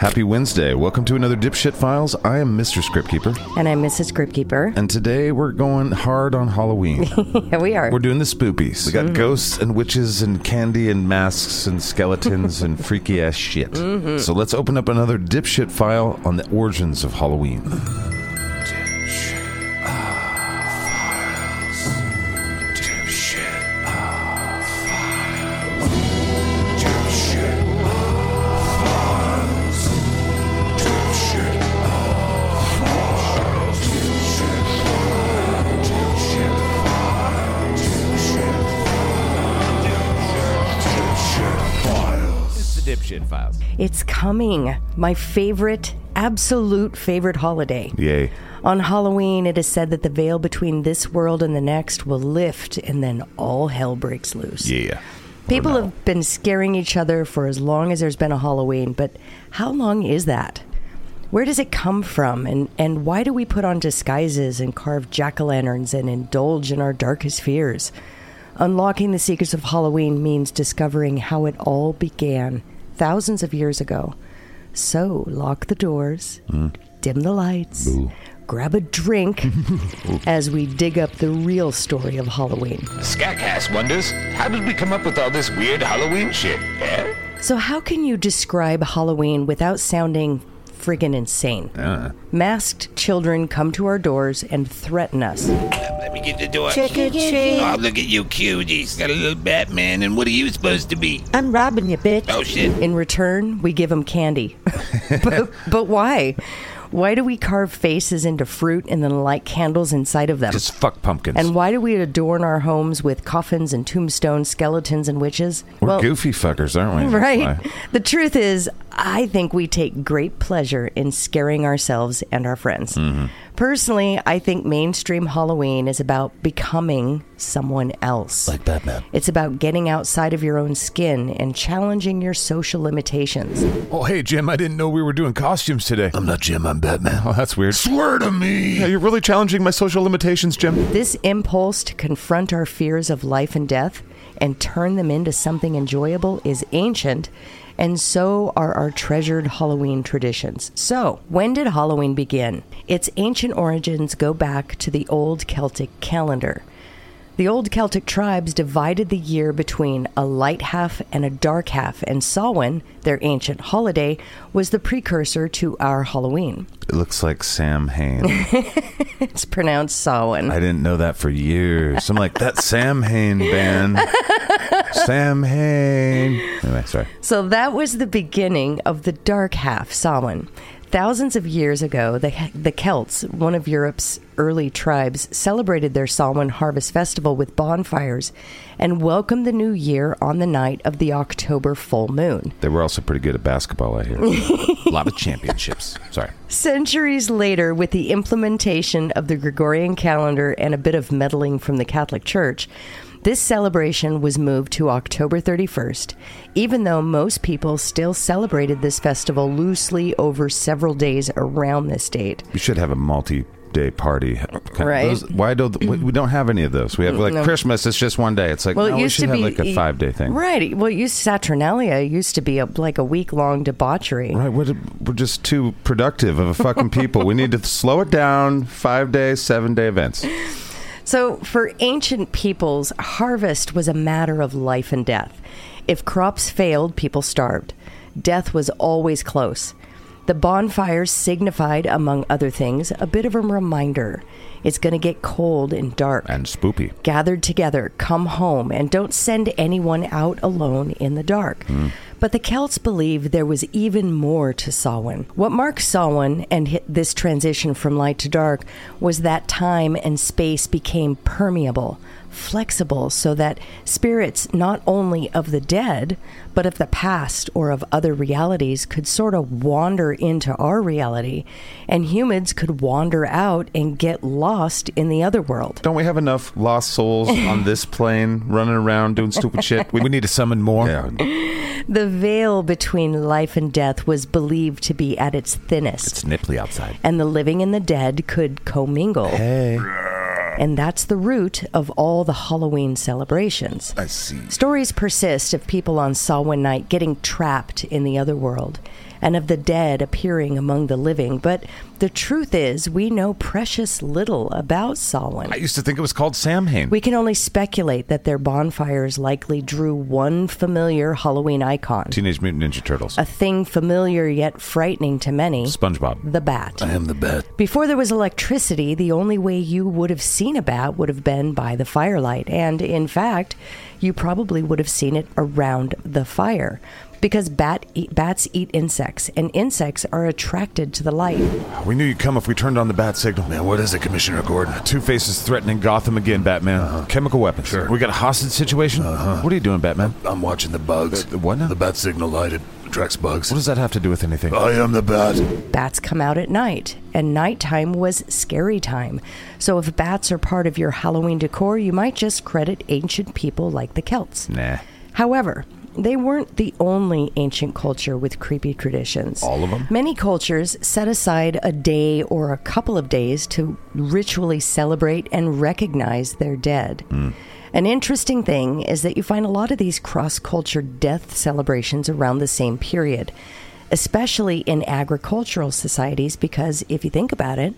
Happy Wednesday. Welcome to another Dipshit Files. I am Mr. Scriptkeeper, And I'm Mrs. Scriptkeeper. and today we're going hard on Halloween. Yeah, we are. We're doing the spoopies. We got mm-hmm. ghosts and witches and candy and masks and skeletons and freaky ass shit. Mm-hmm. So let's open up another Dipshit file on the origins of Halloween. Coming. My favorite, absolute favorite holiday. Yay. On Halloween, it is said that the veil between this world and the next will lift, and then all hell breaks loose. Yeah. People no. have been scaring each other for as long as there's been a Halloween, but how long is that? Where does it come from, and, and why do we put on disguises and carve jack o' lanterns and indulge in our darkest fears? Unlocking the secrets of Halloween means discovering how it all began thousands of years ago. So, lock the doors, dim the lights, grab a drink as we dig up the real story of Halloween. Skatcast wonders, how did we come up with all this weird Halloween shit? Eh? So, how can you describe Halloween without sounding friggin' insane? Uh, Masked children come to our doors and threaten us. Let me get the door. Trick or treat. Oh, look at you, cuties. Got a little Batman, and what are you supposed to be? I'm robbing you, bitch. Oh, shit. In return, we give them candy. but, but why? Why do we carve faces into fruit and then light candles inside of them? just fuck pumpkins. and why do we adorn our homes with coffins and tombstones, skeletons, and witches? We're goofy fuckers, aren't we? Right. The truth is, I think we take great pleasure in scaring ourselves and our friends. Mm-hmm. Personally, I think mainstream Halloween is about becoming someone else. Like Batman. It's about getting outside of your own skin and challenging your social limitations. Oh, hey, Jim, I didn't know we were doing costumes today. I'm not Jim, I'm Batman. Oh, that's weird. Swear to me. Yeah, you're really challenging my social limitations, Jim. This impulse to confront our fears of life and death and turn them into something enjoyable is ancient, and so are our treasured Halloween traditions. So, when did Halloween begin? Its ancient origins go back to the old Celtic calendar. The old Celtic tribes divided the year between a light half and a dark half, and Samhain, their ancient holiday, was the precursor to our Halloween. It looks like Sam Hain. It's pronounced Samhain. I didn't know that for years. I'm like, that Sam Hain band. Sam Hain. Anyway, sorry. So that was the beginning of the dark half, Samhain. Thousands of years ago, the, the Celts, one of Europe's early tribes, celebrated their Samhain harvest festival with bonfires and welcomed the new year on the night of the October full moon. They were also pretty good at basketball, I hear. A lot of championships. Sorry. Centuries later, with the implementation of the Gregorian calendar and a bit of meddling from the Catholic Church, this celebration was moved to October 31st, even though most people still celebrated this festival loosely over several days around this date. We should have a multi day party. Right. Those- why don't we, we don't have any of those? We have like No. Christmas. It's just one day. It's like Well, no, it we should to have be like a five day thing. Right. Well, used Saturnalia used to be a, like a week long debauchery. Right, we're, we're just too productive of a fucking people. we need to slow it down. Five day, seven day events. So, for ancient peoples, harvest was a matter of life and death. If crops failed, people starved. Death was always close. The bonfires signified, among other things, a bit of a reminder. It's going to get cold and dark. And spoopy. Gathered together, come home, and don't send anyone out alone in the dark. Hmm. But the Celts believed there was even more to Samhain. What marked Samhain and hi- this transition from light to dark was that time and space became permeable, flexible, so that spirits not only of the dead, but of the past or of other realities could sort of wander into our reality, and humans could wander out and get lost in the other world. Don't we have enough lost souls on this plane running around doing stupid shit? We, we need to summon more. Yeah. The veil between life and death was believed to be at its thinnest, It's nipply outside. and the living and the dead could commingle. Hey. And that's the root of all the Halloween celebrations. I see. Stories persist of people on Samhain night getting trapped in the other world. And of the dead appearing among the living. But the truth is, we know precious little about Samhain. I used to think it was called Samhain. We can only speculate that their bonfires likely drew one familiar Halloween icon, Teenage Mutant Ninja Turtles. a thing familiar yet frightening to many SpongeBob. the bat. I am the bat. Before there was electricity, the only way you would have seen a bat would have been by the firelight. And in fact, you probably would have seen it around the fire. Because bat eat, bats eat insects, and insects are attracted to the light. We knew you'd come if we turned on the bat signal. Man, what is it, Commissioner Gordon? Two Faces threatening Gotham again, Batman. Chemical weapons. Sure. We got a hostage situation? Uh-huh. What are you doing, Batman? I'm watching the bugs. The- the what now? The bat signal lighted. Attracts bugs. What does that have to do with anything? I am the bat. Bats come out at night, and nighttime was scary time. So if bats are part of your Halloween decor, you might just credit ancient people like the Celts. Nah. However, they weren't the only ancient culture with creepy traditions. All of them? Many cultures set aside a day or a couple of days to ritually celebrate and recognize their dead. Hmm. An interesting thing is that you find a lot of these cross culture death celebrations around the same period, especially in agricultural societies, because if you think about it,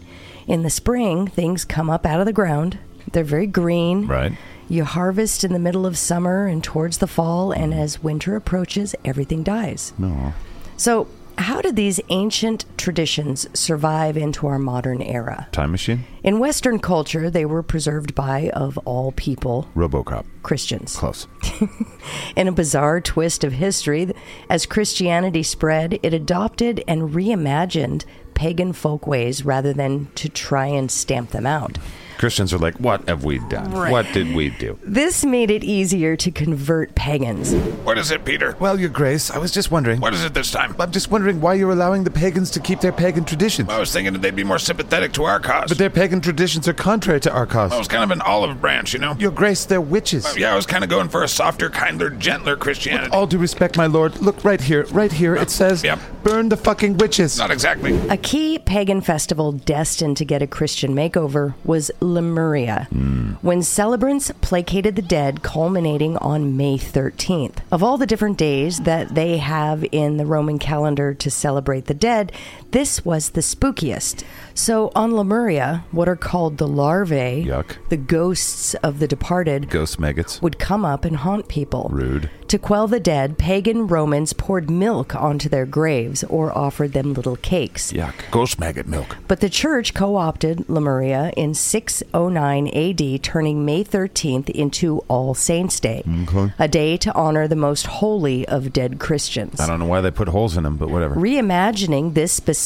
in the spring, things come up out of the ground. They're very green. Right. You harvest in the middle of summer and towards the fall, and mm. as winter approaches, everything dies. No. So, how did these ancient traditions survive into our modern era? Time machine? In Western culture, they were preserved by, of all people, Robocop. Christians. Close. In a bizarre twist of history, as Christianity spread, it adopted and reimagined pagan folkways rather than to try and stamp them out. Christians are like, what have we done? Right. What did we do? This made it easier to convert pagans. What is it, Peter? Well, Your Grace, I was just wondering. What is it this time? I'm just wondering why you're allowing the pagans to keep their pagan traditions. I was thinking that they'd be more sympathetic to our cause. But their pagan traditions are contrary to our cause. I was kind of an olive branch, you know? Your Grace, they're witches. Yeah, I was kind of going for a softer, kinder, gentler Christianity. With All due respect, my lord. Look right here. Right here. It says, Yep. burn the fucking witches. Not exactly. A key pagan festival destined to get a Christian makeover was Lemuria, when celebrants placated the dead, culminating on May 13th. Of all the different days that they have in the Roman calendar to celebrate the dead, this was the spookiest. So on Lemuria, what are called the larvae, Yuck. the ghosts of the departed, Ghost maggots. would come up and haunt people. Rude. To quell the dead, pagan Romans poured milk onto their graves or offered them little cakes. Yuck. Ghost maggot milk. But the church co opted Lemuria in 609 AD, turning May 13th into All Saints' Day, Okay. a day to honor the most holy of dead Christians. I don't know why they put holes in them, but whatever. Reimagining this specific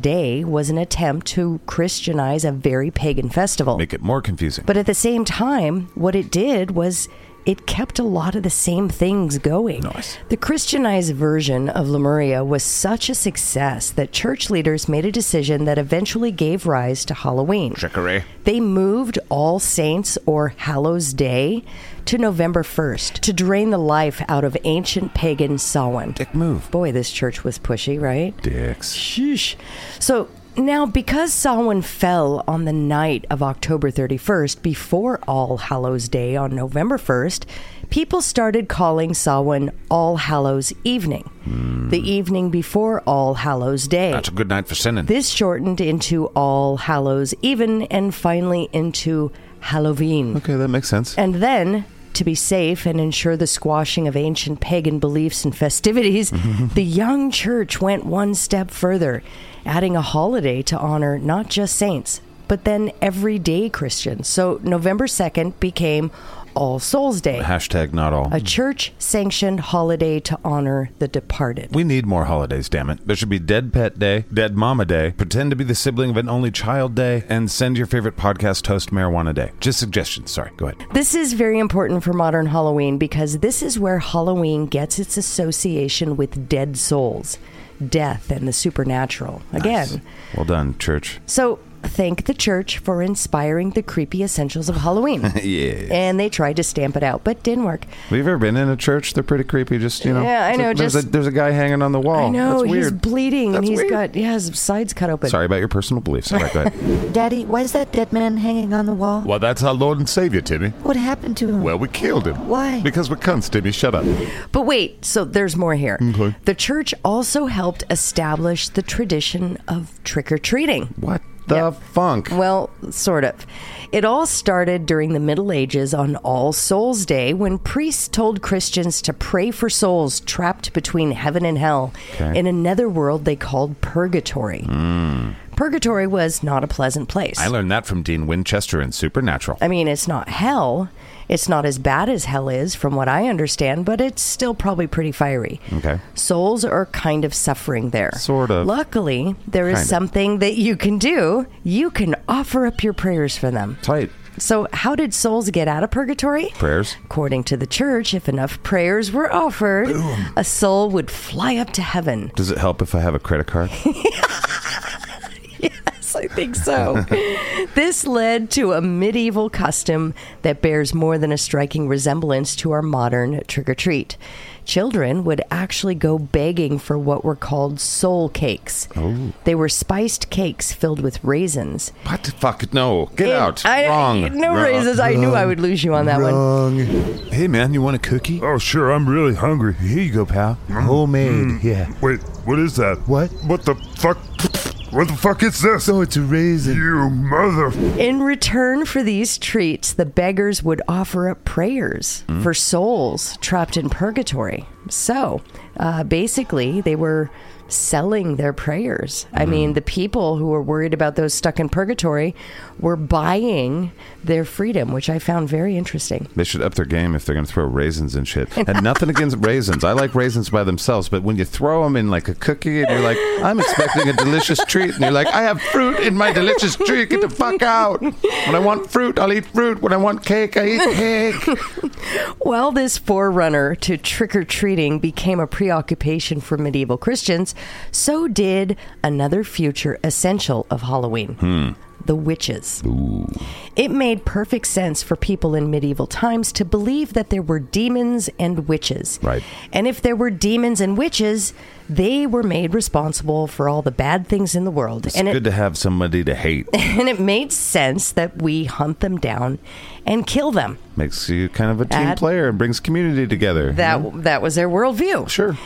day was an attempt to Christianize a very pagan festival. Make it more confusing. But at the same time, what it did was it kept a lot of the same things going. Nice. The Christianized version of Lemuria was such a success that church leaders made a decision that eventually gave rise to Halloween. Trickery. They moved All Saints or Hallows Day to November 1st to drain the life out of ancient pagan Samhain. Dick move. Boy, this church was pushy, right? Dicks. Sheesh. So now, because Samhain fell on the night of October 31st, before All Hallows Day on November 1st, people started calling Samhain All Hallows Evening, hmm. the evening before All Hallows Day. That's a good night for sinning. This shortened into All Hallows Even and finally into Halloween. okay, that makes sense. And then, to be safe and ensure the squashing of ancient pagan beliefs and festivities, the young church went one step further, adding a holiday to honor not just saints, but then everyday Christians. So November 2nd became All Souls Day, Hashtag not all. a church sanctioned holiday to honor the departed. We need more holidays, damn it. There should be Dead Pet Day, Dead Mama Day, Pretend to be the sibling of an only child day, and Send your favorite podcast host Marijuana Day. Just suggestions. Sorry, go ahead. This is very important for modern Halloween because this is where Halloween gets its association with dead souls, death, and the supernatural. Again. Well done, church. So, thank the church for inspiring the creepy essentials of Halloween. Yeah. And they tried to stamp it out, but didn't work. Have you ever been in a church? They're pretty creepy. Just you know. Yeah, I know, There's, just- a, there's a guy hanging on the wall. I know That's he's weird. bleeding and That's he's weird. got yeah, his sides cut open. Sorry about your personal beliefs. All right, go ahead. Daddy, why is that dead man hanging on the wall? Well, that's our Lord and Savior, Timmy. What happened to him? Well, we killed him. Why? Because we're cunts, Timmy. Shut up. But wait, so there's more here. Okay. The church also helped establish the tradition of trick or treating. what the Yeah. funk? Well, sort of. It all started during the Middle Ages on All Souls Day when priests told Christians to pray for souls trapped between heaven and hell Okay. in a netherworld they called purgatory. Hmm. Purgatory was not a pleasant place. I learned that from Dean Winchester in Supernatural. I mean, it's not hell. It's not as bad as hell is, from what I understand, but it's still probably pretty fiery. Okay. Souls are kind of suffering there. Sort of. Luckily, there is Kind of. something that you can do. You can offer up your prayers for them. Tight So, how did souls get out of purgatory? prayers. According to the church, if enough prayers were offered, a soul would fly up to heaven. Does it help if I have a credit card? Yes, I think so. this led to a medieval custom that bears more than a striking resemblance to our modern trick or treat. Children would actually go begging for what were called soul cakes. Oh. They were spiced cakes filled with raisins. what the fuck? No, get And out. I- Wrong. No Wrong. raisins. I knew I would lose you on that one. Hey man, you want a cookie? Oh, sure. I'm really hungry. Here you go, pal. Mm. Homemade. Mm. Yeah. Wait, what is that? What? What the fuck? What the fuck is this? Oh, it's a raisin. You mother. In return for these treats, the beggars would offer up prayers for souls trapped in purgatory. So, uh, basically, they were selling their prayers. I mean, the people who were worried about those stuck in purgatory were buying their freedom, which I found very interesting. They should up their game if they're going to throw raisins and shit. And nothing against raisins. I like raisins by themselves, but when you throw them in like a cookie and you're like, I'm expecting a delicious treat, and you're like, I have fruit in my delicious treat. Get the fuck out. When I want fruit, I'll eat fruit. When I want cake, I eat cake. Well, this forerunner to trick or treating became a preoccupation for medieval Christians, so did another future essential of Halloween hmm. the witches. It made perfect sense for people in medieval times to believe that there were demons and witches. Right. And if there were demons and witches, they were made responsible for all the bad things in the world. It's and good to have somebody to hate. and it made sense that we hunt them down and kill them. Makes you kind of a team That- player and brings community together. That that was their worldview. Sure.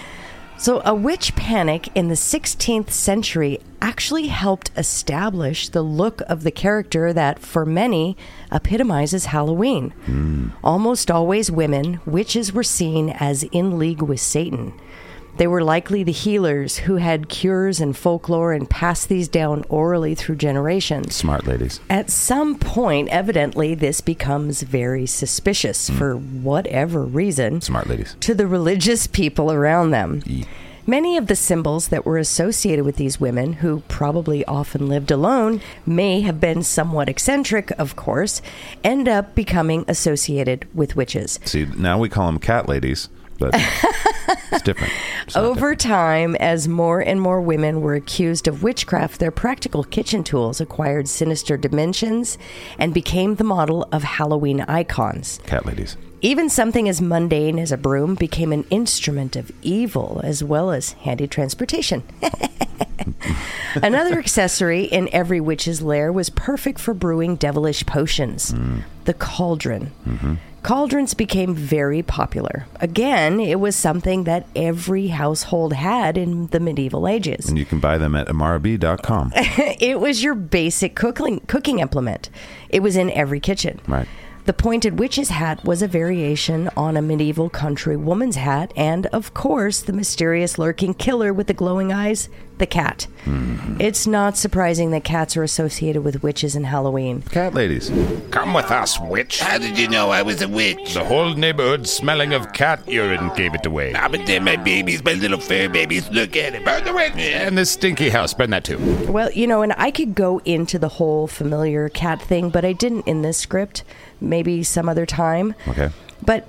So, a witch panic in the 16th century actually helped establish the look of the character that, for many, epitomizes Halloween. Hmm. Almost always women, witches were seen as in league with Satan. They were likely the healers who had cures and folklore and passed these down orally through generations. Smart ladies. At some point, evidently, this becomes very suspicious hmm. for whatever reason Smart ladies. to the religious people around them. Many of the symbols that were associated with these women, who probably often lived alone, may have been somewhat eccentric, of course, end up becoming associated with witches. See, now we call them cat ladies, but it's different. It's Over time, as more and more women were accused of witchcraft, their practical kitchen tools acquired sinister dimensions and became the model of Halloween icons. cat ladies. Even something as mundane as a broom became an instrument of evil as well as handy transportation. Another accessory in every witch's lair was perfect for brewing devilish potions mm. the cauldron. Mm-hmm. Cauldrons became very popular. Again, it was something that every household had in the medieval ages. And you can buy them at amarab.com. it was your basic cooking cooking implement. It was in every kitchen. Right. The pointed witch's hat was a variation on a medieval country woman's hat, and of course, the mysterious lurking killer with the glowing eyes, the cat. It's not surprising that cats are associated with witches and Halloween. Cat ladies. Come with us, witch. How did you know I was a witch? The whole neighborhood smelling of cat urine gave it away. Ah, but they're my babies, my little fur babies. Look at it. Burn the witch. And this stinky house, burn that too. Well, you know, and I could go into the whole familiar cat thing, but I didn't in this script. Maybe some other time. Okay. But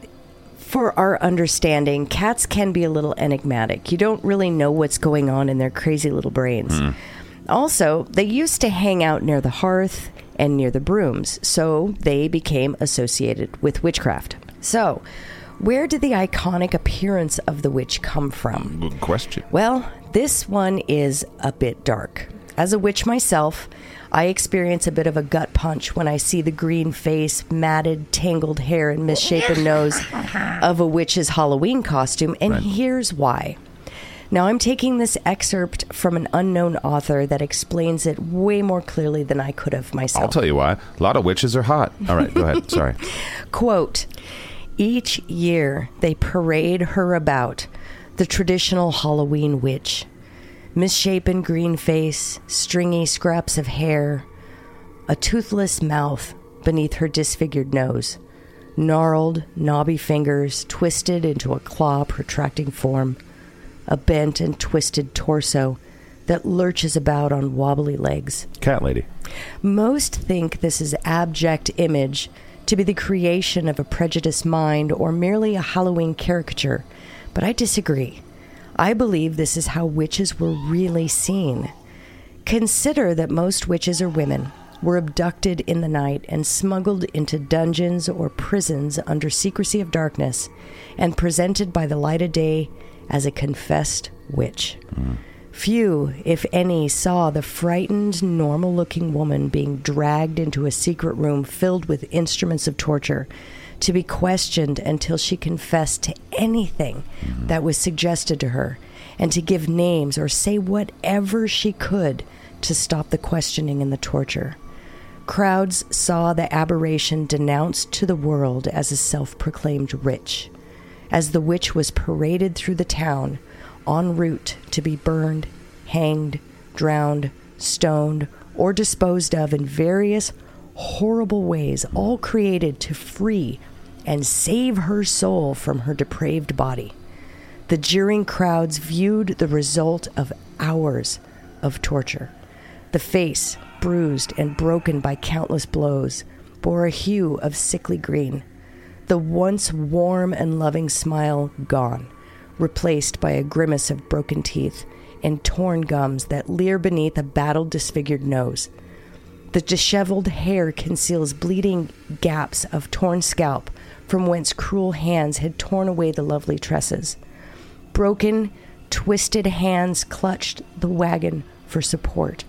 for our understanding, cats can be a little enigmatic. You don't really know what's going on in their crazy little brains. Hmm. Also, they used to hang out near the hearth and near the brooms, so they became associated with witchcraft. So, where did the iconic appearance of the witch come from? Good question. Well, this one is a bit dark. As a witch myself, I experience a bit of a gut punch when I see the green face, matted, tangled hair, and misshapen nose of a witch's Halloween costume, and Right. here's why. Now, I'm taking this excerpt from an unknown author that explains it way more clearly than I could have myself. I'll tell you why. A lot of witches are hot. All right, go ahead. Sorry. Quote Each year they parade her about, the traditional Halloween witch. Misshapen green face, stringy scraps of hair, a toothless mouth beneath her disfigured nose, gnarled, knobby fingers twisted into a claw protracting form, a bent and twisted torso that lurches about on wobbly legs. Cat lady. Most think this is abject image to be the creation of a prejudiced mind or merely a Halloween caricature, but I disagree. I believe this is how witches were really seen. Consider that most witches are women, were abducted in the night and smuggled into dungeons or prisons under secrecy of darkness, and presented by the light of day as a confessed witch. Few, if any, saw the frightened, normal looking woman being dragged into a secret room filled with instruments of torture to be questioned until she confessed to anything that was suggested to her and to give names or say whatever she could to stop the questioning and the torture. Crowds saw the aberration denounced to the world as a self proclaimed witch as the witch was paraded through the town en route to be burned, hanged, drowned, stoned, or disposed of in various horrible ways, all created to free and save her soul from her depraved body. The jeering crowds viewed the result of hours of torture. The face, bruised and broken by countless blows, bore a hue of sickly green the once warm and loving smile gone, replaced by a grimace of broken teeth and torn gums that leer beneath a battle disfigured nose. The disheveled hair conceals bleeding gaps of torn scalp from whence cruel hands had torn away the lovely tresses. Broken, twisted hands clutched the wagon for support.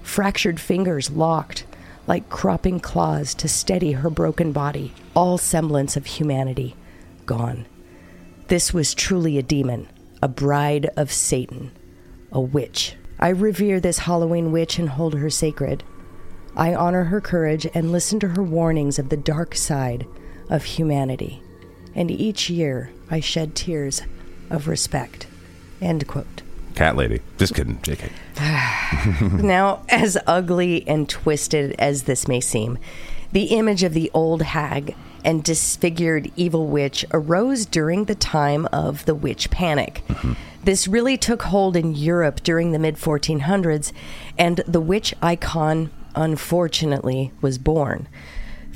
Fractured fingers locked like cropping claws to steady her broken body. All semblance of humanity gone. This was truly a demon, a bride of Satan, a witch. I revere this Halloween witch and hold her sacred. I honor her courage and listen to her warnings of the dark side of humanity. And each year I shed tears of respect. End quote. Cat lady. Just kidding. JK. Now, as ugly and twisted as this may seem, the image of the old hag and disfigured evil witch arose during the time of the witch panic. Mm-hmm. This really took hold in Europe during the mid 1400s, and the witch icon, unfortunately, was born.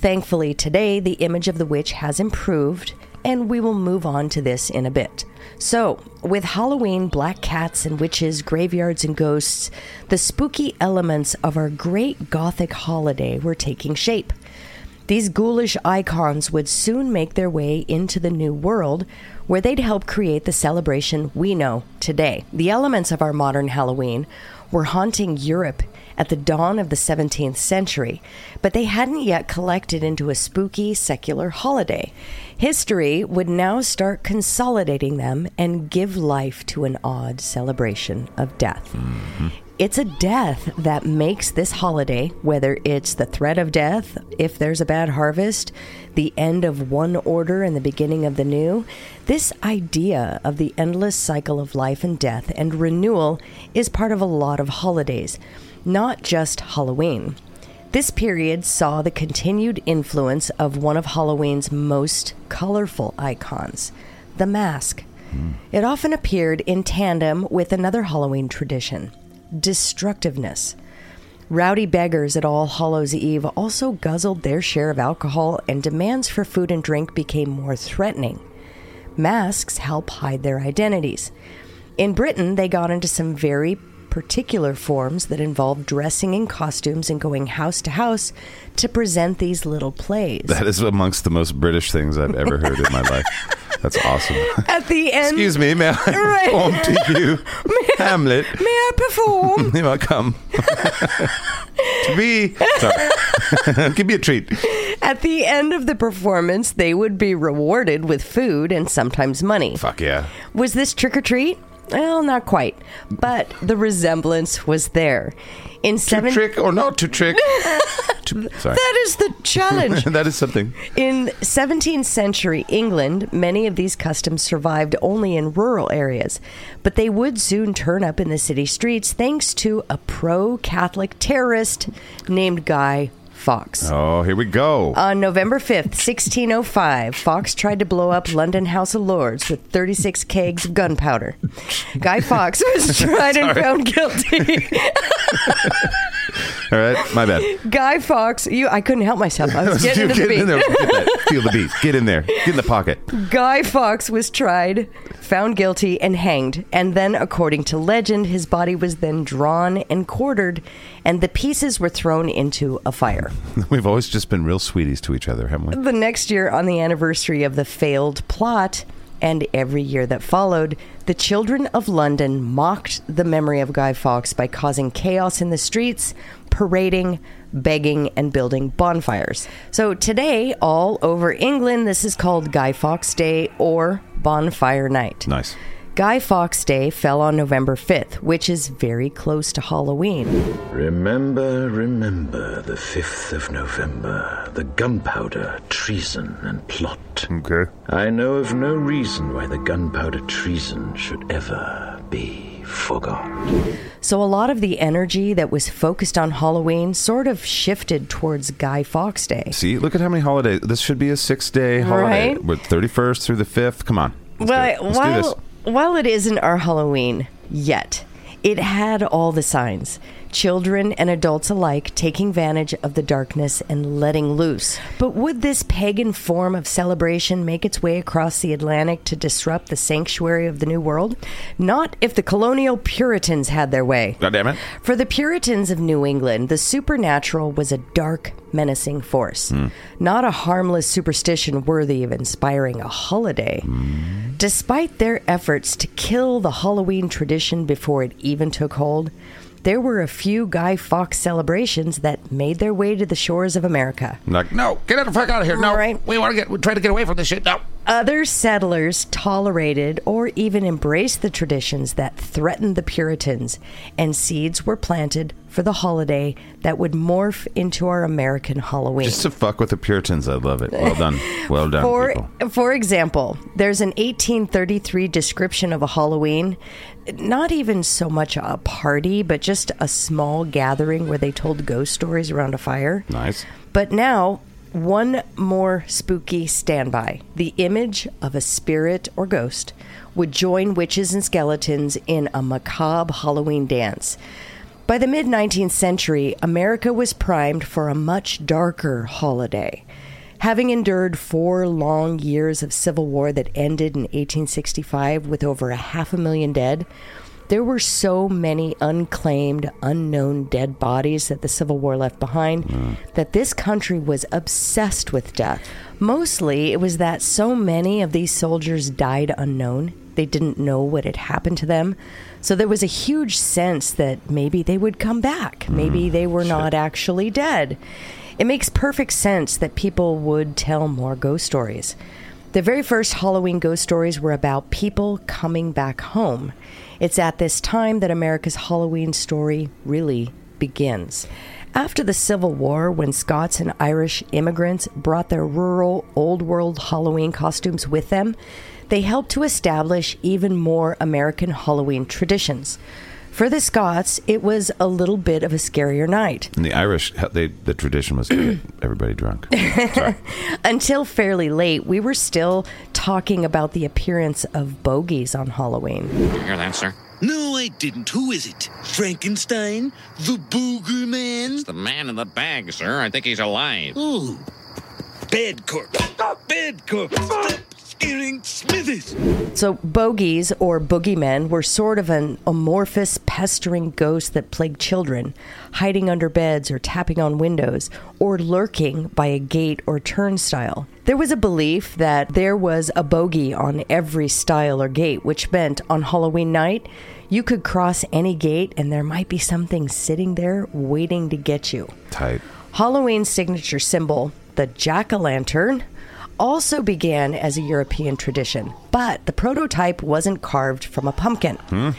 Thankfully, today the image of the witch has improved, and we will move on to this in a bit. So, with Halloween, black cats and witches, graveyards and ghosts, the spooky elements of our great Gothic holiday were taking shape. These ghoulish icons would soon make their way into the New World, where they'd help create the celebration we know today. The elements of our modern Halloween were haunting Europe at the dawn of the 17th century, but they hadn't yet collected into a spooky secular holiday. History would now start consolidating them and give life to an odd celebration of death. Mm-hmm. It's a death that makes this holiday, whether it's the threat of death, if there's a bad harvest, the end of one order and the beginning of the new, this idea of the endless cycle of life and death and renewal is part of a lot of holidays, not just Halloween. This period saw the continued influence of one of Halloween's most colorful icons, the mask. Hmm. It often appeared in tandem with another Halloween tradition destructiveness. Rowdy beggars at All Hallows Eve also guzzled their share of alcohol, and demands for food and drink became more threatening. Masks help hide their identities. In Britain, they got into some very particular forms that involve dressing in costumes and going house to house to present these little plays. That is amongst the most British things I've ever heard in my life. That's awesome. At the end, Excuse me, may I Right. perform to you, Hamlet? may I perform? Here I come. to be. Sorry. Give me a treat. At the end of the performance, they would be rewarded with food and sometimes money. Fuck yeah. Was this trick or treat? Well, not quite, but the resemblance was there. In To seven, trick or not to trick. To- sorry. that is the challenge. that is something. In 17th century England, many of these customs survived only in rural areas, but they would soon turn up in the city streets thanks to a pro Catholic terrorist named Guy Fawkes. Oh, here we go. On November 5th, 1605, Fawkes tried to blow up London House of Lords with 36 kegs of gunpowder. Guy Fawkes was tried and found guilty. All right, my bad. Guy Fawkes, you I couldn't help myself. I was getting the beat. in there. Feel the beat. Get in there. Get in the pocket. Guy Fawkes was tried, found guilty, and hanged. And then, according to legend, his body was then drawn and quartered, and the pieces were thrown into a fire. We've always just been real sweeties to each other, haven't we? The next year, on the anniversary of the failed plot, and every year that followed, the children of London mocked the memory of Guy Fawkes by causing chaos in the streets, parading, begging, and building bonfires. So today, all over England, this is called Guy Fawkes Day or Bonfire Night. Nice. Guy Fawkes Day fell on November 5th, which is very close to Halloween. Remember, remember the 5th of November, the gunpowder, treason, and plot. Okay. I know of no reason why the gunpowder treason should ever be forgot. So a lot of the energy that was focused on Halloween sort of shifted towards Guy Fawkes Day. See, look at how many holidays. This should be a six day holiday. Right? With 31st through the 5th. Come on. Let's Well, it. Let's do this. while while it isn't our Halloween yet, it had all the signs. Children and adults alike taking advantage of the darkness and letting loose. But would this pagan form of celebration make its way across the Atlantic to disrupt the sanctuary of the New World? Not if the colonial Puritans had their way. God damn it. For the Puritans of New England, the supernatural was a dark, menacing force, hmm. not a harmless superstition worthy of inspiring a holiday. Hmm. Despite their efforts to kill the Halloween tradition before it even took hold, there were a few Guy Fawkes celebrations that made their way to the shores of America. Like, No, get the fuck out of here. No, right. we want to get. We try to get away from this shit. No. Other settlers tolerated or even embraced the traditions that threatened the Puritans, and seeds were planted for the holiday that would morph into our American Halloween. just to fuck with the Puritans, I love it. Well done. Well done, For, people. for example, there's an 1833 description of a Halloween, not even so much a party, but just a small gathering where they told ghost stories around a fire. Nice. But now, one more spooky standby. The image of a spirit or ghost would join witches and skeletons in a macabre Halloween dance. By the mid 19th century, America was primed for a much darker holiday. Having endured four long years of civil war that ended in 1865 with over a half a million dead, there were so many unclaimed, unknown dead bodies that the Civil War left behind hmm. that this country was obsessed with death. Mostly, it was that so many of these soldiers died unknown. They didn't know what had happened to them. So there was a huge sense that maybe they would come back. Maybe mm. they were not actually dead. It makes perfect sense that people would tell more ghost stories. The very first Halloween ghost stories were about people coming back home. It's at this time that America's Halloween story really begins. After the Civil War, when Scots and Irish immigrants brought their rural, old world Halloween costumes with them, they helped to establish even more American Halloween traditions. For the Scots, it was a little bit of a scarier night. And the Irish, they, the tradition was to get everybody drunk. Until fairly late, we were still talking about the appearance of bogies on Halloween. You hear that, sir? No, I didn't. Who is it? Frankenstein? The Booger Man? It's the man in the bag, sir. I think he's alive. Ooh. Bad corpse. Bad corpse. Stop Earring Smithers. So, bogies or boogeymen were sort of an amorphous, pestering ghost that plagued children, hiding under beds or tapping on windows, or lurking by a gate or turnstile. There was a belief that there was a bogey on every stile or gate, which meant on Halloween night, you could cross any gate and there might be something sitting there waiting to get you. Tight. Halloween's signature symbol, the jack o' lantern, also began as a European tradition, but the prototype wasn't carved from a pumpkin. Hmm?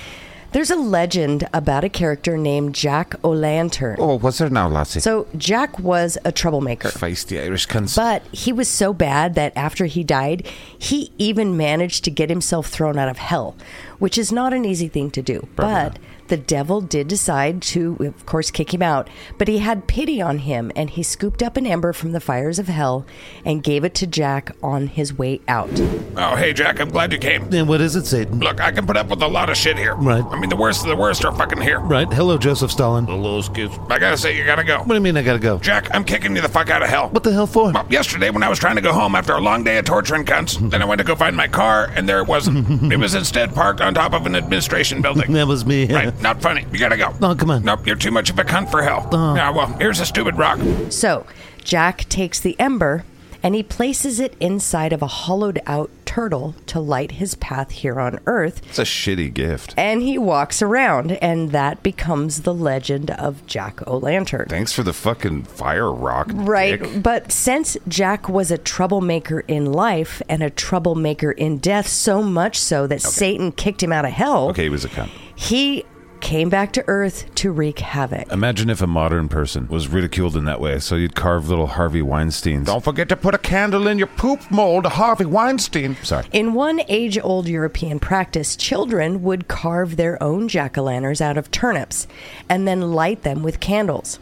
There's a legend about a character named Jack O'Lantern. Oh, what's there now, Lassie? So, Jack was a troublemaker. Feisty Irish cunts. But he was so bad that after he died, he even managed to get himself thrown out of hell, which is not an easy thing to do. but the devil did decide to, of course, kick him out. But he had pity on him and he scooped up an ember from the fires of hell and gave it to Jack on his way out. Oh, hey, Jack, I'm glad you came. And what is it, Satan? Look, I can put up with a lot of shit here. Right. I mean, the worst of the worst are fucking here. Right. Hello, Joseph Stalin. What Hello, Scoots. I gotta say, you gotta go. What do you mean I gotta go? Jack, I'm kicking you the fuck out of hell. What the hell for? Well, yesterday when I was trying to go home after a long day of torturing cunts, then I went to go find my car, and there it wasn't. it was instead parked on top of an administration building. That was me. right, not funny. You gotta go. No, come on. Nope, you're too much of a cunt for hell. Oh. Yeah, well, here's a stupid rock. So, Jack takes the ember and he places it inside of a hollowed out turtle to light his path here on Earth. It's a shitty gift. And he walks around, and that becomes the legend of Jack O' Lantern. Thanks for the fucking fire rock. Right. dick. But since Jack was a troublemaker in life and a troublemaker in death, so much so that Satan kicked him out of hell, Okay, he was a cunt. he came back to Earth to wreak havoc. Imagine if a modern person was ridiculed in that way. So you'd carve little Harvey Weinsteins. Don't forget to put a candle in your poop mold, Harvey Weinstein. Sorry. In one age old European practice, children would carve their own jack o' lanterns out of turnips and then light them with candles.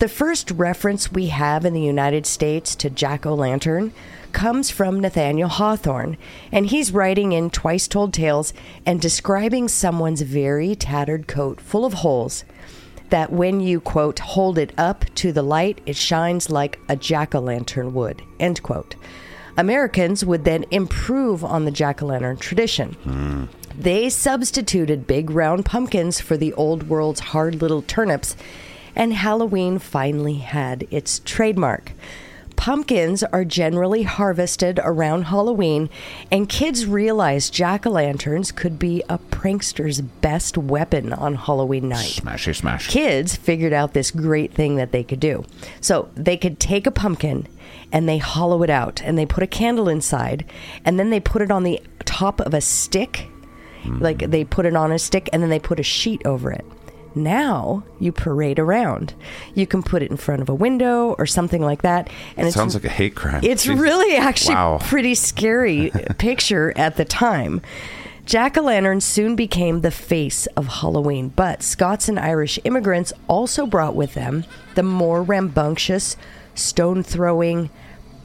The first reference we have in the United States to jack o' lantern comes from Nathaniel Hawthorne, and he's writing in Twice Told Tales and describing someone's very tattered coat full of holes. That when you, quote, hold it up to the light, it shines like a jack o' lantern would, end quote. Americans would then improve on the jack o' lantern tradition. Hmm. They substituted big round pumpkins for the old world's hard little turnips, and Halloween finally had its trademark. Pumpkins are generally harvested around Halloween, and kids realized jack o' lanterns could be a prankster's best weapon on Halloween night Smashy smash. kids figured out this great thing that they could do. So they could take a pumpkin and they hollow it out and they put a candle inside and then they put it on the top of a stick. Like they put it on a stick and then they put a sheet over it. Now you parade around. You can put it in front of a window or something like that. And It it's sounds like a hate crime. it's Jesus. really actually Wow. pretty scary picture at the time. Jack o' lanterns soon became the face of Halloween, but Scots and Irish immigrants also brought with them the more rambunctious, stone throwing,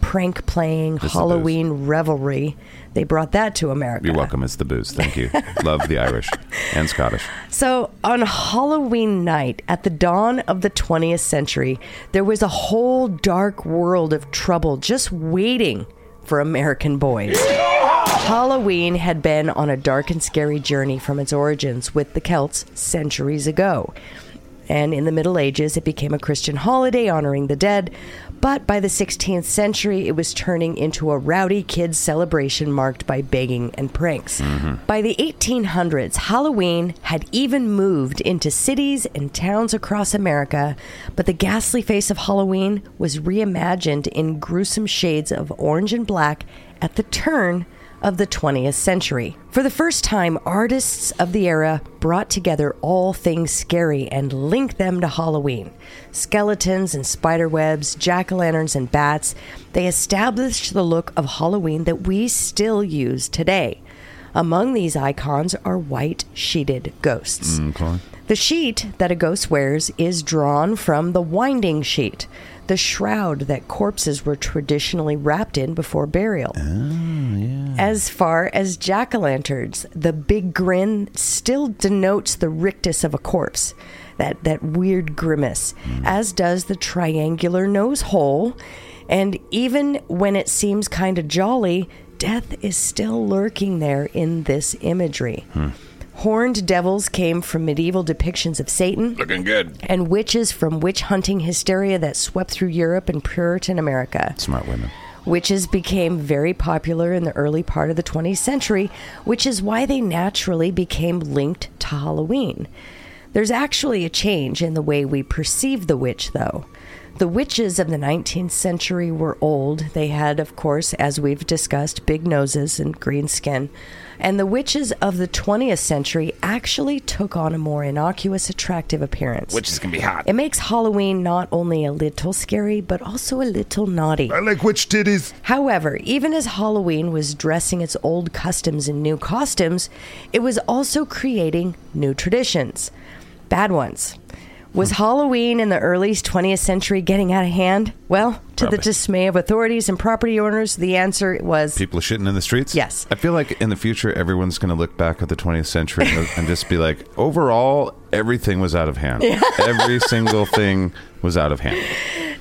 prank playing Halloween revelry. They brought that to America. You're welcome. It's the booze. Thank you. Love the Irish and Scottish. So, on Halloween night, at the dawn of the 20th century, there was a whole dark world of trouble just waiting for American boys. Halloween had been on a dark and scary journey from its origins with the Celts centuries ago. And in the Middle Ages, it became a Christian holiday honoring the dead. But by the 16th century, it was turning into a rowdy kids' celebration marked by begging and pranks. Mm-hmm. By the 1800s, Halloween had even moved into cities and towns across America, but the ghastly face of Halloween was reimagined in gruesome shades of orange and black at the turn of the 20th century. For the first time, artists of the era brought together all things scary and linked them to Halloween. Skeletons and spider webs, jack o' lanterns and bats, they established the look of Halloween that we still use today. Among these icons are white sheeted ghosts. Mm, the sheet that a ghost wears is drawn from the winding sheet, the shroud that corpses were traditionally wrapped in before burial. Oh, yeah. As far as jack o' lanterns, the big grin still denotes the rictus of a corpse, that, that weird grimace, hmm. as does the triangular nose hole. And even when it seems kind of jolly, death is still lurking there in this imagery. Hmm. Horned devils came from medieval depictions of Satan Looking good. and witches from witch hunting hysteria that swept through Europe and Puritan America. Smart women. Witches became very popular in the early part of the 20th century, which is why they naturally became linked to Halloween. There's actually a change in the way we perceive the witch, though. The witches of the 19th century were old. They had, of course, as we've discussed, big noses and green skin. And the witches of the 20th century actually took on a more innocuous, attractive appearance. Witches can be hot. It makes Halloween not only a little scary, but also a little naughty. I like witch titties. However, even as Halloween was dressing its old customs in new costumes, it was also creating new traditions. Bad ones. Was Halloween in the early 20th century getting out of hand? Well, to the dismay of authorities and property owners, the answer was People shitting in the streets? Yes. I feel like in the future, everyone's going to look back at the 20th century and- and just be like, overall, everything was out of hand. Every single thing was out of hand.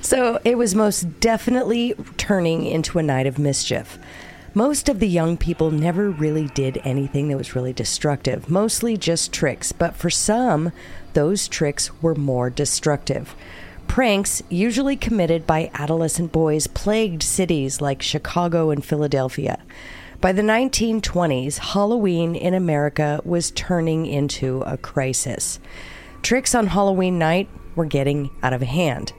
So it was most definitely turning into a night of mischief. Most of the young people never really did anything that was really destructive, mostly just tricks, but for some, those tricks were more destructive. Pranks, usually committed by adolescent boys, plagued cities like Chicago and Philadelphia. By the 1920s, Halloween in America was turning into a crisis. Tricks on Halloween night were getting out of hand.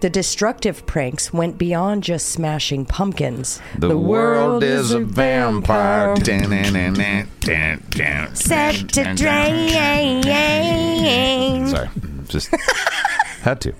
The destructive pranks went beyond just smashing pumpkins. The, world, is a vampire. Set to drain. Sorry. Just had to.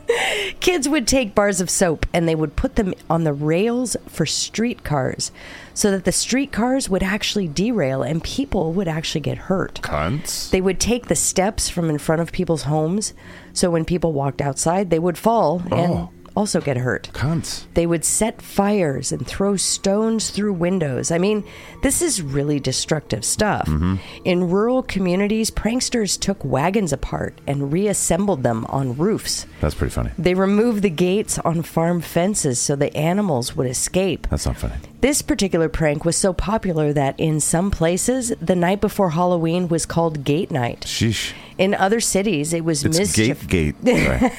Kids would take bars of soap and they would put them on the rails for streetcars so that the streetcars would actually derail and people would actually get hurt. Cunts. They would take the steps from in front of people's homes so when people walked outside, they would fall and Oh. also get hurt. Cunts. They would set fires and throw stones through windows. I mean, this is really destructive stuff. Mm-hmm. In rural communities, pranksters took wagons apart and reassembled them on roofs. That's pretty funny. They removed the gates on farm fences so the animals would escape. That's not funny. This particular prank was so popular that in some places, the night before Halloween was called Gate Night. Sheesh. In other cities, it was It's mischief. gate gate.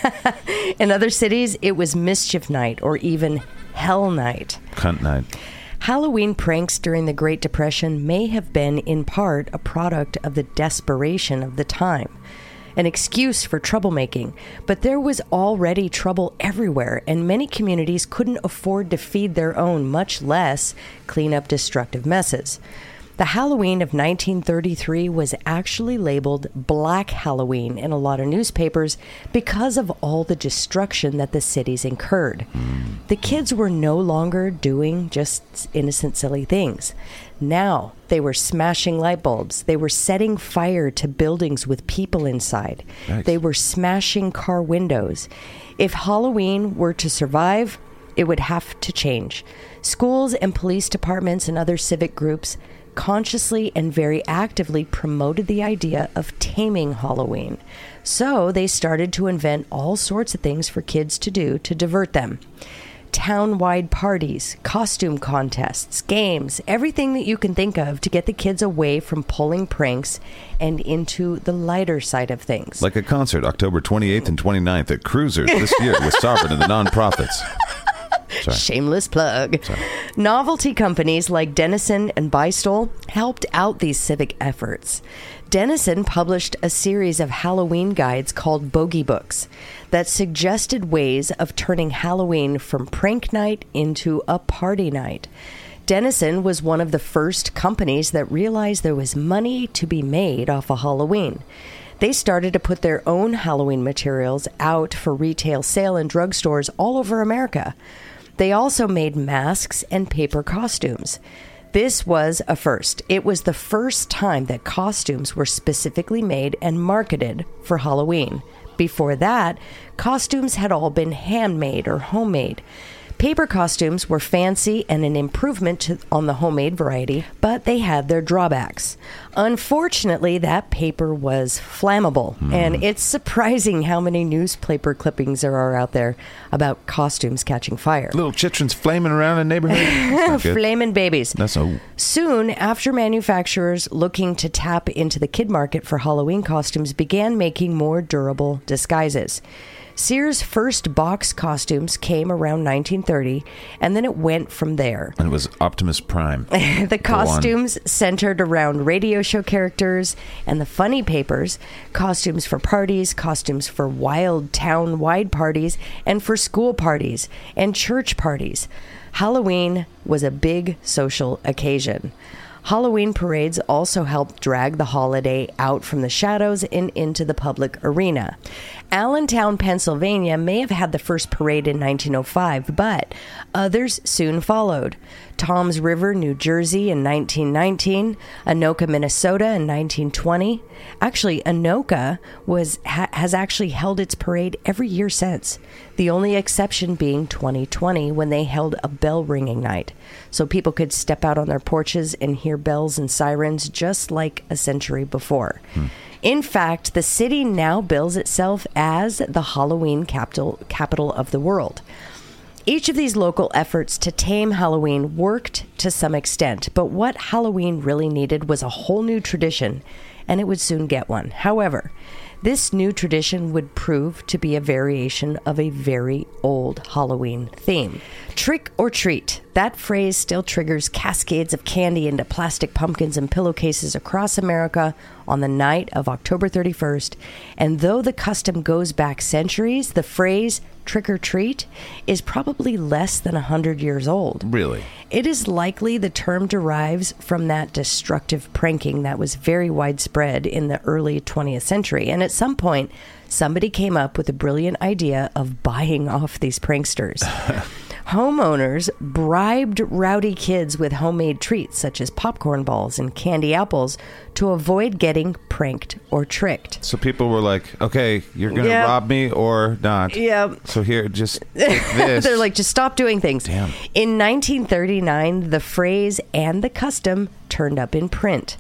In other cities, it was Mischief Night or even Hell Night. Cunt night. Halloween pranks during the Great Depression may have been, in part, a product of the desperation of the time, an excuse for troublemaking. But there was already trouble everywhere, and many communities couldn't afford to feed their own, much less clean up destructive messes. The Halloween of 1933 was actually labeled Black Halloween in a lot of newspapers because of all the destruction that the cities incurred. The kids were no longer doing just innocent, silly things. Now they were smashing light bulbs. They were setting fire to buildings with people inside. Yikes. They were smashing car windows. If Halloween were to survive, it would have to change. Schools and police departments and other civic groups consciously and very actively promoted the idea of taming Halloween. So they started to invent all sorts of things for kids to do to divert them. Town wide parties, costume contests, games, everything that you can think of to get the kids away from pulling pranks and into the lighter side of things. Like a concert, October 28th and 29th at Cruisers this year with Sovereign and the Nonprofits. Sorry. Shameless plug. Novelty companies like Dennison and Beistle helped out these civic efforts. Dennison published a series of Halloween guides called Bogie Books that suggested ways of turning Halloween from prank night into a party night. Dennison was one of the first companies that realized there was money to be made off of Halloween. They started to put their own Halloween materials out for retail sale in drugstores all over America. They also made masks and paper costumes. This was a first. It was the first time that costumes were specifically made and marketed for Halloween. Before that, costumes had all been handmade or homemade. Paper costumes were fancy and an improvement to, on the homemade variety, but they had their drawbacks. Unfortunately, that paper was flammable, hmm. and it's surprising how many newspaper clippings there are out there about costumes catching fire. Little chitrons flaming around in the neighborhood. That's not good. Flaming babies. That's a Soon after manufacturers looking to tap into the kid market for Halloween costumes began making more durable disguises. Sears' first box costumes came around 1930, and then it went from there. and it was Optimus Prime. the costumes centered around radio show characters and the funny papers, costumes for parties, costumes for wild town wide parties, and for school parties and church parties. Halloween was a big social occasion. Halloween parades also helped drag the holiday out from the shadows and into the public arena. Allentown, Pennsylvania may have had the first parade in 1905, but others soon followed. Toms River, New Jersey in 1919, Anoka, Minnesota in 1920. Actually, Anoka was ha, has actually held its parade every year since. The only exception being 2020 when they held a bell ringing night. So people could step out on their porches and hear bells and sirens just like a century before. Hmm. In fact, the city now bills itself as the Halloween capital capital of the world. Each of these local efforts to tame Halloween worked to some extent, but what Halloween really needed was a whole new tradition, and it would soon get one. However, this new tradition would prove to be a variation of a very old Halloween theme. Trick or treat. That phrase still triggers cascades of candy into plastic pumpkins and pillowcases across America on the night of October 31st. And though the custom goes back centuries, the phrase trick or treat is probably less than 100 years old. Really? It is likely the term derives from that destructive pranking that was very widespread in the early 20th century. And at some point, somebody came up with a brilliant idea of buying off these pranksters. Homeowners bribed rowdy kids with homemade treats such as popcorn balls and candy apples to avoid getting pranked or tricked. So people were like, "Okay, you're gonna Yeah. rob me or not." Yeah. So here, just. They're like, just stop doing things. Damn. In 1939, the phrase and the custom turned up in print.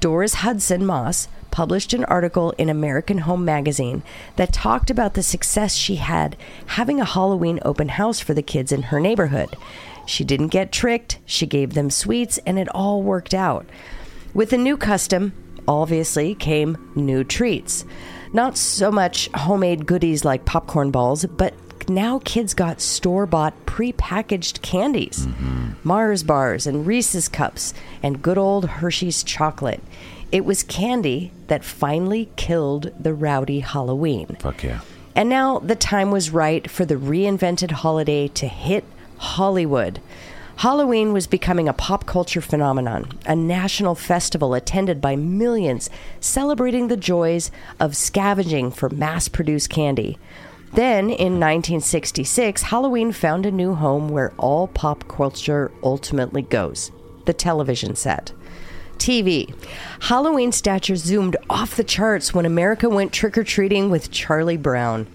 Doris Hudson Moss published an article in American Home Magazine that talked about the success she had having a Halloween open house for the kids in her neighborhood. She didn't get tricked, she gave them sweets, and it all worked out. With the new custom, obviously, came new treats. Not so much homemade goodies like popcorn balls, but now kids got store bought pre-packaged candies mm-hmm. mars bars and reese's cups and good old hershey's chocolate it was candy that finally killed the rowdy halloween Fuck yeah. and now the time was right for the reinvented holiday to hit Hollywood. Halloween was becoming a pop culture phenomenon, a national festival attended by millions celebrating the joys of scavenging for mass produced candy. Then, in 1966, Halloween found a new home where all pop culture ultimately goes the television set. TV. Halloween stature zoomed off the charts when America went trick or treating with Charlie Brown.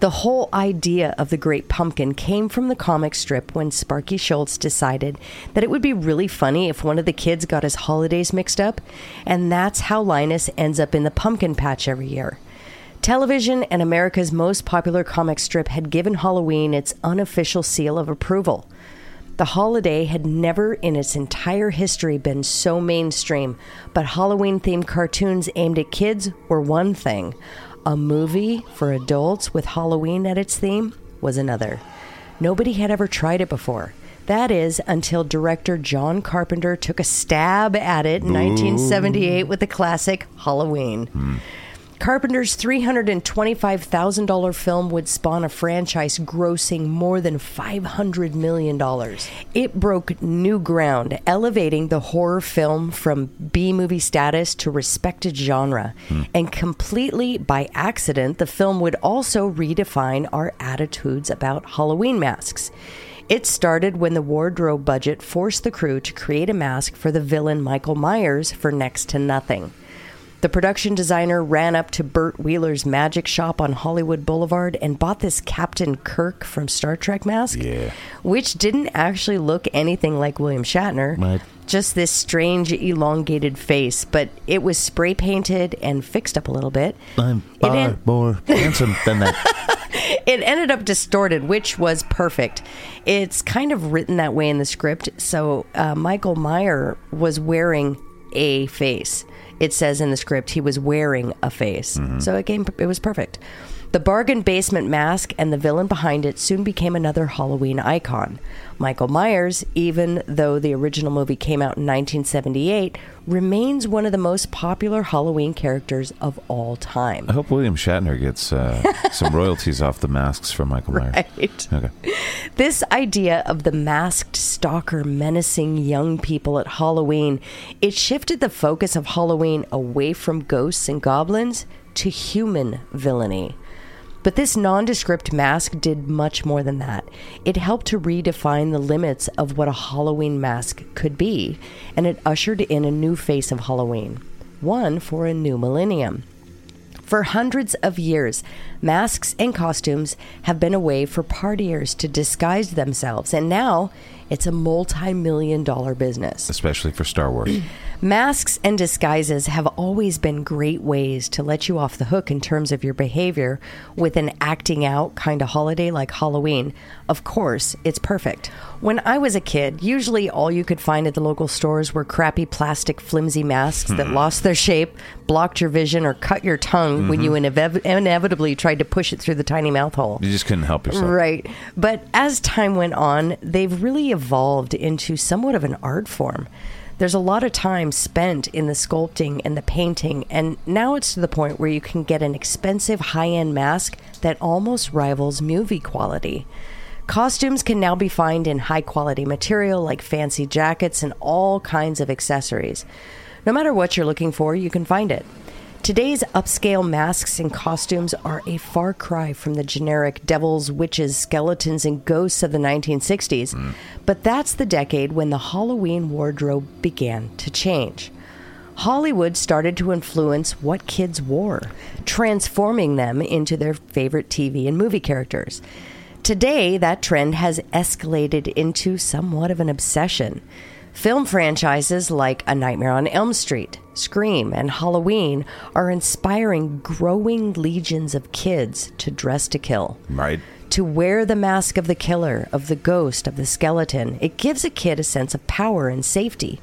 The whole idea of the Great Pumpkin came from the comic strip when Sparky Schulz decided that it would be really funny if one of the kids got his holidays mixed up, and that's how Linus ends up in the pumpkin patch every year. Television and America's most popular comic strip had given Halloween its unofficial seal of approval. The holiday had never in its entire history been so mainstream, but Halloween themed cartoons aimed at kids were one thing. A movie for adults with Halloween at its theme was another. Nobody had ever tried it before. That is until director John Carpenter took a stab at it in 1978 with the classic Halloween. Hmm. Carpenter's $325,000 film would spawn a franchise grossing more than $500 million. It broke new ground, elevating the horror film from B movie status to respected genre. Hmm. And completely by accident, the film would also redefine our attitudes about Halloween masks. It started when the wardrobe budget forced the crew to create a mask for the villain Michael Myers for next to nothing. The production designer ran up to Bert Wheeler's magic shop on Hollywood Boulevard and bought this Captain Kirk from Star Trek mask, Yeah. which didn't actually look anything like William Shatner. Right. Just this strange, elongated face, but it was spray painted and fixed up a little bit. I'm far en- more handsome than that. it ended up distorted, which was perfect. It's kind of written that way in the script. So uh, Michael Meyer was wearing a face. It says in the script he was wearing a face. Mm-hmm. So it came. It was perfect. The bargain basement mask and the villain behind it soon became another Halloween icon. Michael Myers, even though the original movie came out in 1978, remains one of the most popular Halloween characters of all time. I hope William Shatner gets uh, some royalties off the masks from Michael Myers. Right. Okay. This idea of the masked stalker menacing young people at Halloween, it shifted the focus of Halloween away from ghosts and goblins to human villainy. But this nondescript mask did much more than that. It helped to redefine the limits of what a Halloween mask could be, and it ushered in a new face of Halloween, one for a new millennium. For hundreds of years, masks and costumes have been a way for partiers to disguise themselves, and now it's a multi million dollar business. Especially for Star Wars. Masks and disguises have always been great ways to let you off the hook in terms of your behavior with an acting out kind of holiday like Halloween. Of course, it's perfect. When I was a kid, usually all you could find at the local stores were crappy plastic flimsy masks that hmm. lost their shape, blocked your vision, or cut your tongue when you mm-hmm. inev- inevitably tried to push it through the tiny mouth hole. You just couldn't help yourself. Right. But as time went on, they've really evolved into somewhat of an art form. There's a lot of time spent in the sculpting and the painting, and now it's to the point where you can get an expensive high end mask that almost rivals movie quality. Costumes can now be found in high quality material like fancy jackets and all kinds of accessories. No matter what you're looking for, you can find it. Today's upscale masks and costumes are a far cry from the generic devils, witches, skeletons, and ghosts of the 1960s. Hmm. But that's the decade when the Halloween wardrobe began to change. Hollywood started to influence what kids wore, transforming them into their favorite TV and movie characters. Today, that trend has escalated into somewhat of an obsession. Film franchises like A Nightmare on Elm Street, Scream, and Halloween are inspiring growing legions of kids to dress to kill. Right. To wear the mask of the killer, of the ghost, of the skeleton, it gives a kid a sense of power and safety.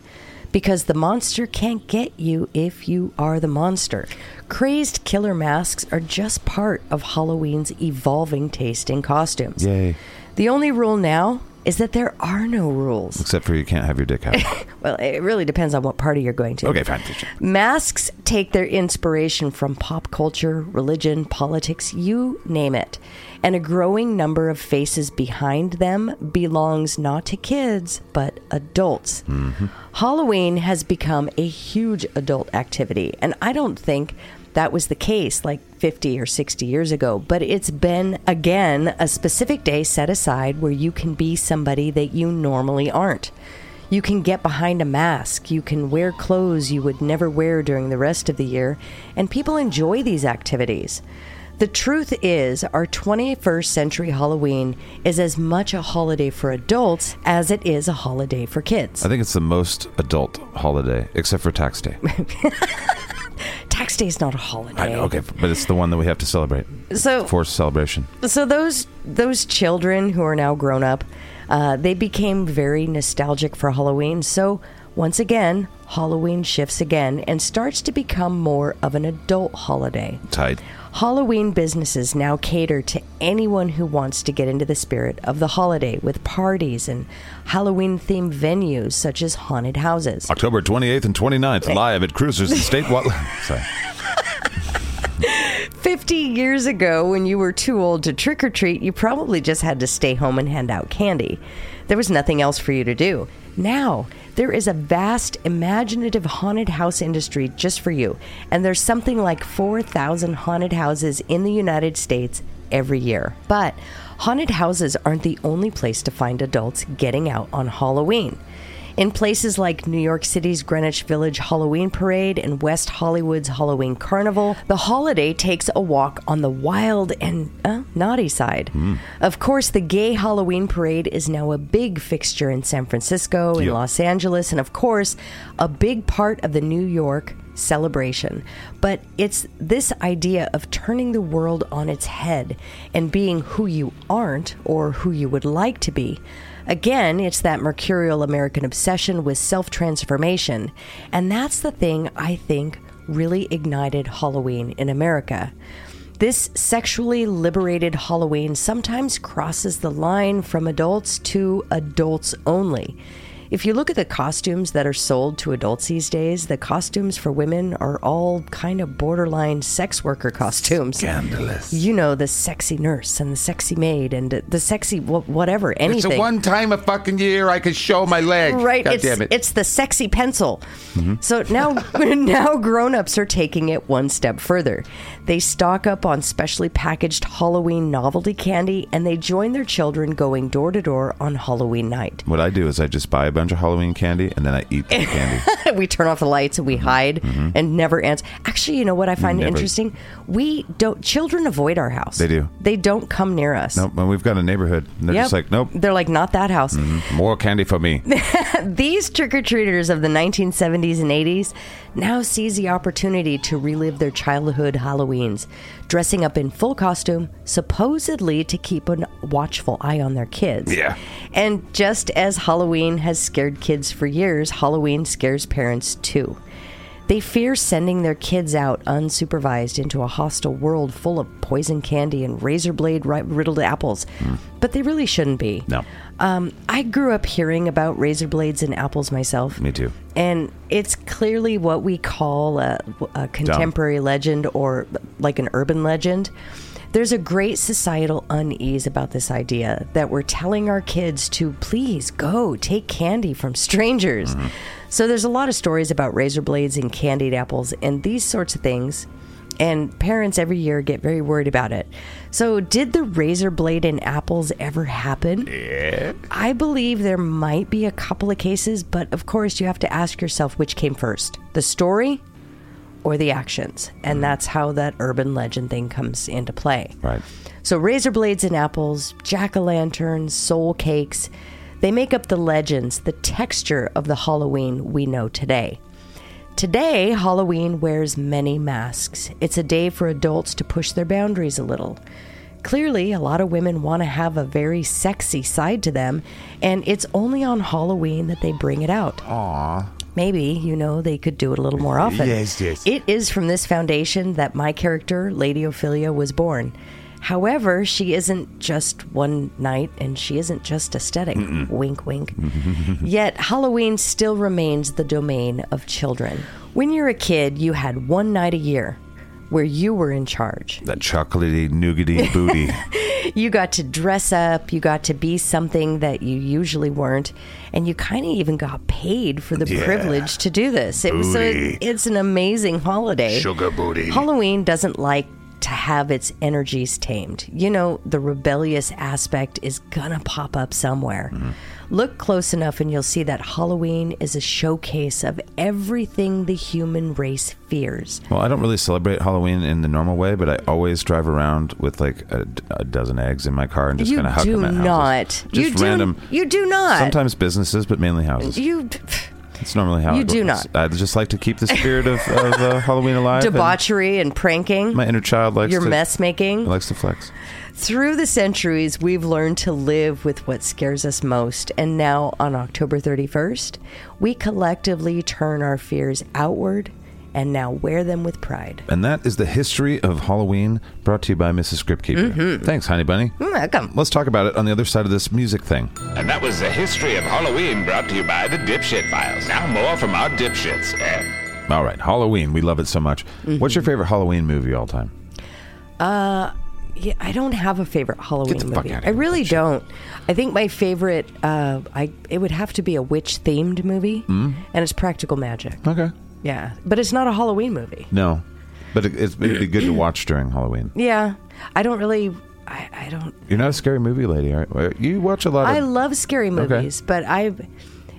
Because the monster can't get you if you are the monster. Crazed killer masks are just part of Halloween's evolving taste in costumes. Yay. The only rule now is that there are no rules. Except for you can't have your dick out. Well, it really depends on what party you're going to. okay, fine. Masks take their inspiration from pop culture, religion, politics, you name it. And a growing number of faces behind them belongs not to kids, but adults. Mm-hmm. Halloween has become a huge adult activity, and I don't think that was the case like 50 or 60 years ago, but it's been again a specific day set aside where you can be somebody that you normally aren't. You can get behind a mask. You can wear clothes you would never wear during the rest of the year. And people enjoy these activities. The truth is, our 21st century Halloween is as much a holiday for adults as it is a holiday for kids. I think it's the most adult holiday, except for Tax Day. Tax Day is not a holiday. I okay, but it's the one that we have to celebrate. So, Forced celebration. so those those children who are now grown up, uh, they became very nostalgic for Halloween. So once again, Halloween shifts again and starts to become more of an adult holiday. Tight. Halloween businesses now cater to anyone who wants to get into the spirit of the holiday with parties and Halloween themed venues such as haunted houses. October 28th and 29th, live at Cruisers and State. Sorry. 50 years ago, when you were too old to trick or treat, you probably just had to stay home and hand out candy. There was nothing else for you to do. Now, there is a vast imaginative haunted house industry just for you, and there's something like 4,000 haunted houses in the United States every year. But haunted houses aren't the only place to find adults getting out on Halloween. In places like New York City's Greenwich Village Halloween Parade and West Hollywood's Halloween Carnival, the holiday takes a walk on the wild and uh, naughty side. Of course, the gay Halloween Parade is now a big fixture in San Francisco, in Yep. Los Angeles, and of course, a big part of the New York celebration. But it's this idea of turning the world on its head and being who you aren't or who you would like to be. Again, it's that mercurial American obsession with self transformation. And that's the thing I think really ignited Halloween in America. This sexually liberated Halloween sometimes crosses the line from adults to adults only. If you look at the costumes that are sold to adults these days, the costumes for women are all kind of borderline sex worker costumes. Scandalous. You know, the sexy nurse and the sexy maid and the sexy whatever, anything. It's a one time a fucking year I can show my leg. Right, God it's, damn it. Mm-hmm. it's the sexy pencil. So now, now grown-ups are taking it one step further. They stock up on specially packaged Halloween novelty candy, and they join their children going door to door on Halloween night. what I do is I just buy a bunch of Halloween candy and then I eat the candy. we turn off the lights and we hide and never answer. Actually, you know what I find Mm-hmm. Never. interesting? We don't. Children avoid our house. They do. They don't come near us. nope. And we've got a neighborhood. And they're Yep. just like, nope. They're like, not that house. More candy for me. These trick or treaters of the 1970s and 80s now seize the opportunity to relive their childhood Halloweens, dressing up in full costume, supposedly to keep a watchful eye on their kids. Yeah. And just as Halloween has scared kids for years, Halloween scares parents too. They fear sending their kids out unsupervised into a hostile world full of poison candy and razor blade riddled apples. But they really shouldn't be. No. Um, I grew up hearing about razor blades and apples myself. Me too. And it's clearly what we call a, a contemporary legend or like an urban legend. There's a great societal unease about this idea that we're telling our kids to please go take candy from strangers. So there's a lot of stories about razor blades and candied apples and these sorts of things. And parents every year get very worried about it. So, did the razor blade and apples ever happen? I believe there might be a couple of cases, but of course, you have to ask yourself which came first the story or the actions. And mm. that's how that urban legend thing comes into play. Right. So, razor blades and apples, jack o' lanterns, soul cakes, they make up the legends, the texture of the Halloween we know today. Today, Halloween wears many masks. It's a day for adults to push their boundaries a little. Clearly, a lot of women want to have a very sexy side to them, and it's only on Halloween that they bring it out. Aw. Maybe, you know, they could do it a little more often. Yes, yes. It is from this foundation that my character, Lady Ophelia, was born. However, she isn't just one night and she isn't just aesthetic. Wink, wink. Yet, Halloween still remains the domain of children. When you're a kid, you had one night a year where you were in charge. That chocolatey, nougaty booty. You got to dress up, you got to be something that you usually weren't, and you kind of even got paid for the Yeah. privilege to do this. It was so it's an amazing holiday. Sugar booty. Halloween doesn't like to have its energies tamed. You know, the rebellious aspect is gonna pop up somewhere. Mm-hmm. Look close enough and you'll see that Halloween is a showcase of everything the human race fears. Well, I don't really celebrate Halloween in the normal way, but I always drive around with like a, a dozen eggs in my car and just kind of huck them at houses. not. Just you do. You do not. Sometimes businesses, but mainly houses. You It's normally how You do not. I just like to keep the spirit of, of uh, Halloween alive. and debauchery and pranking. My inner child likes your to mess making. likes to flex. Through the centuries, we've learned to live with what scares us most. And now, on October 31st, we collectively turn our fears outward and now wear them with pride. And that is the history of Halloween, brought to you by Mrs. Script Keeper. Mm-hmm. Thanks, Honey Bunny. Welcome. Let's talk about it on the other side of this music thing. And that was the history of Halloween brought to you by the Dipshit Files. Now more from our dipshits. Eh. All right, Halloween. We love it so much. Mm-hmm. What's your favorite Halloween movie all time? Uh, yeah, I don't have a favorite Halloween the fuck movie. outta I really that don't. I think my favorite, uh, I it would have to be a witch themed movie, Hmm? and it's Practical Magic. Okay. Yeah, but it's not a Halloween movie. No, but it, it's, it'd be good to watch during Halloween. Yeah, I don't really. I, I don't. You're not a scary movie lady, are you? You watch a lot of. I love scary movies, but I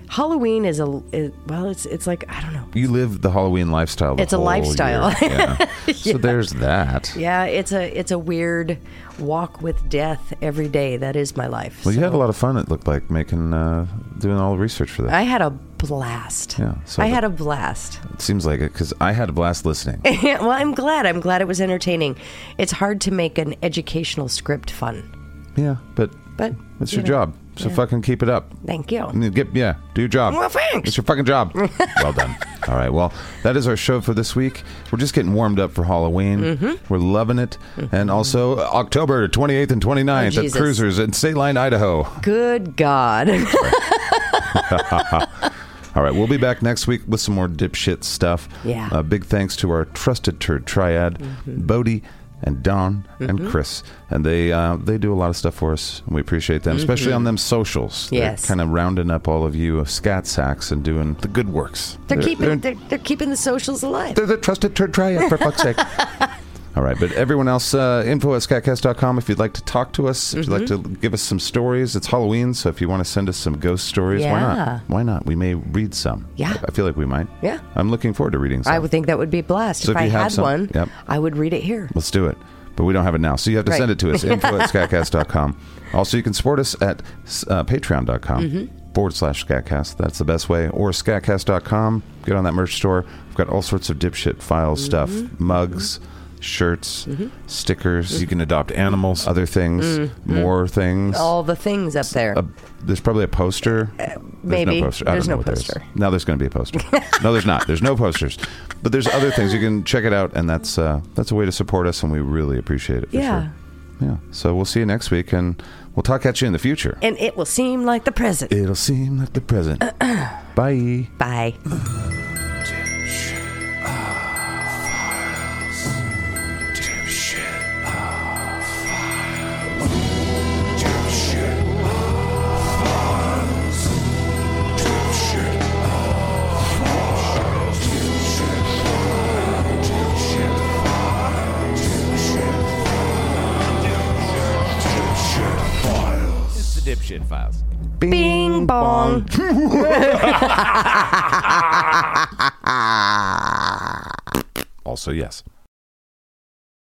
Halloween is a is, well, it's it's like I don't know. You live the Halloween lifestyle. the It's a lifestyle. year. Yeah. So there's that. Yeah, it's a it's a weird walk with death every day. That is my life. Well, you So had a lot of fun. It looked like making uh, doing all the research for that. I had a blast. Yeah, so I had a blast. it seems like it because I had a blast listening. well, I'm glad. I'm glad it was entertaining. It's hard to make an educational script fun. yeah, but But it's you your know, job. So yeah. fucking keep it up. Thank you. Get yeah, do your job. Well, thanks. It's your fucking job. well done. All right. Well, that is our show for this week. We're just getting warmed up for Halloween. Mm-hmm. We're loving it. And also October 28th and 29th Oh, at Cruisers in State Line, Idaho. Good God. All right, we'll be back next week with some more dipshit stuff. Yeah. Uh, big thanks to our trusted turd triad, Bodie and Don and Mhm. Chris, and they uh, they do a lot of stuff for us, and we appreciate them, especially Mhm. on them socials. Yes. kind of rounding up all of you SKAT-SAQS and doing the good works. They're, keeping they're, they're, they're keeping the socials alive. they're the trusted turd triad for fuck's sake. All right, but everyone else, uh, info at skatcast.com if you'd like to talk to us, if you'd like to give us some stories. It's Halloween, so if you want to send us some ghost stories, why not? Why not? We may read some. Yeah. I feel like we might. Yeah. I'm looking forward to reading some. I would think that would be a blast. So if if I had some- one, yep. I would read it here. Let's do it. But we don't have it now. So you have to Right. send it to us. Info at skatcast.com. Also, you can support us at uh, patreon.com Mhm. forward slash skatcast. That's the best way. Or skatcast.com. Get on that merch store. We've got all sorts of dipshit file stuff Mm-hmm. Mugs, shirts, stickers. You can adopt animals, other things, Mhm. more things. All the things up there. A- there's probably a poster. There's maybe. no poster. I There's don't no what there is. poster. Now there's going to be a poster. no, there's not. There's no posters. But there's other things. You can check it out, and that's uh, that's a way to support us, and we really appreciate it. For Yeah. Sure. Yeah. So we'll see you next week, and we'll talk at you in the future. and it will seem like the present. It'll seem like the present. Bye. Bye. Dipshit Files. Bing bong. Also, yes.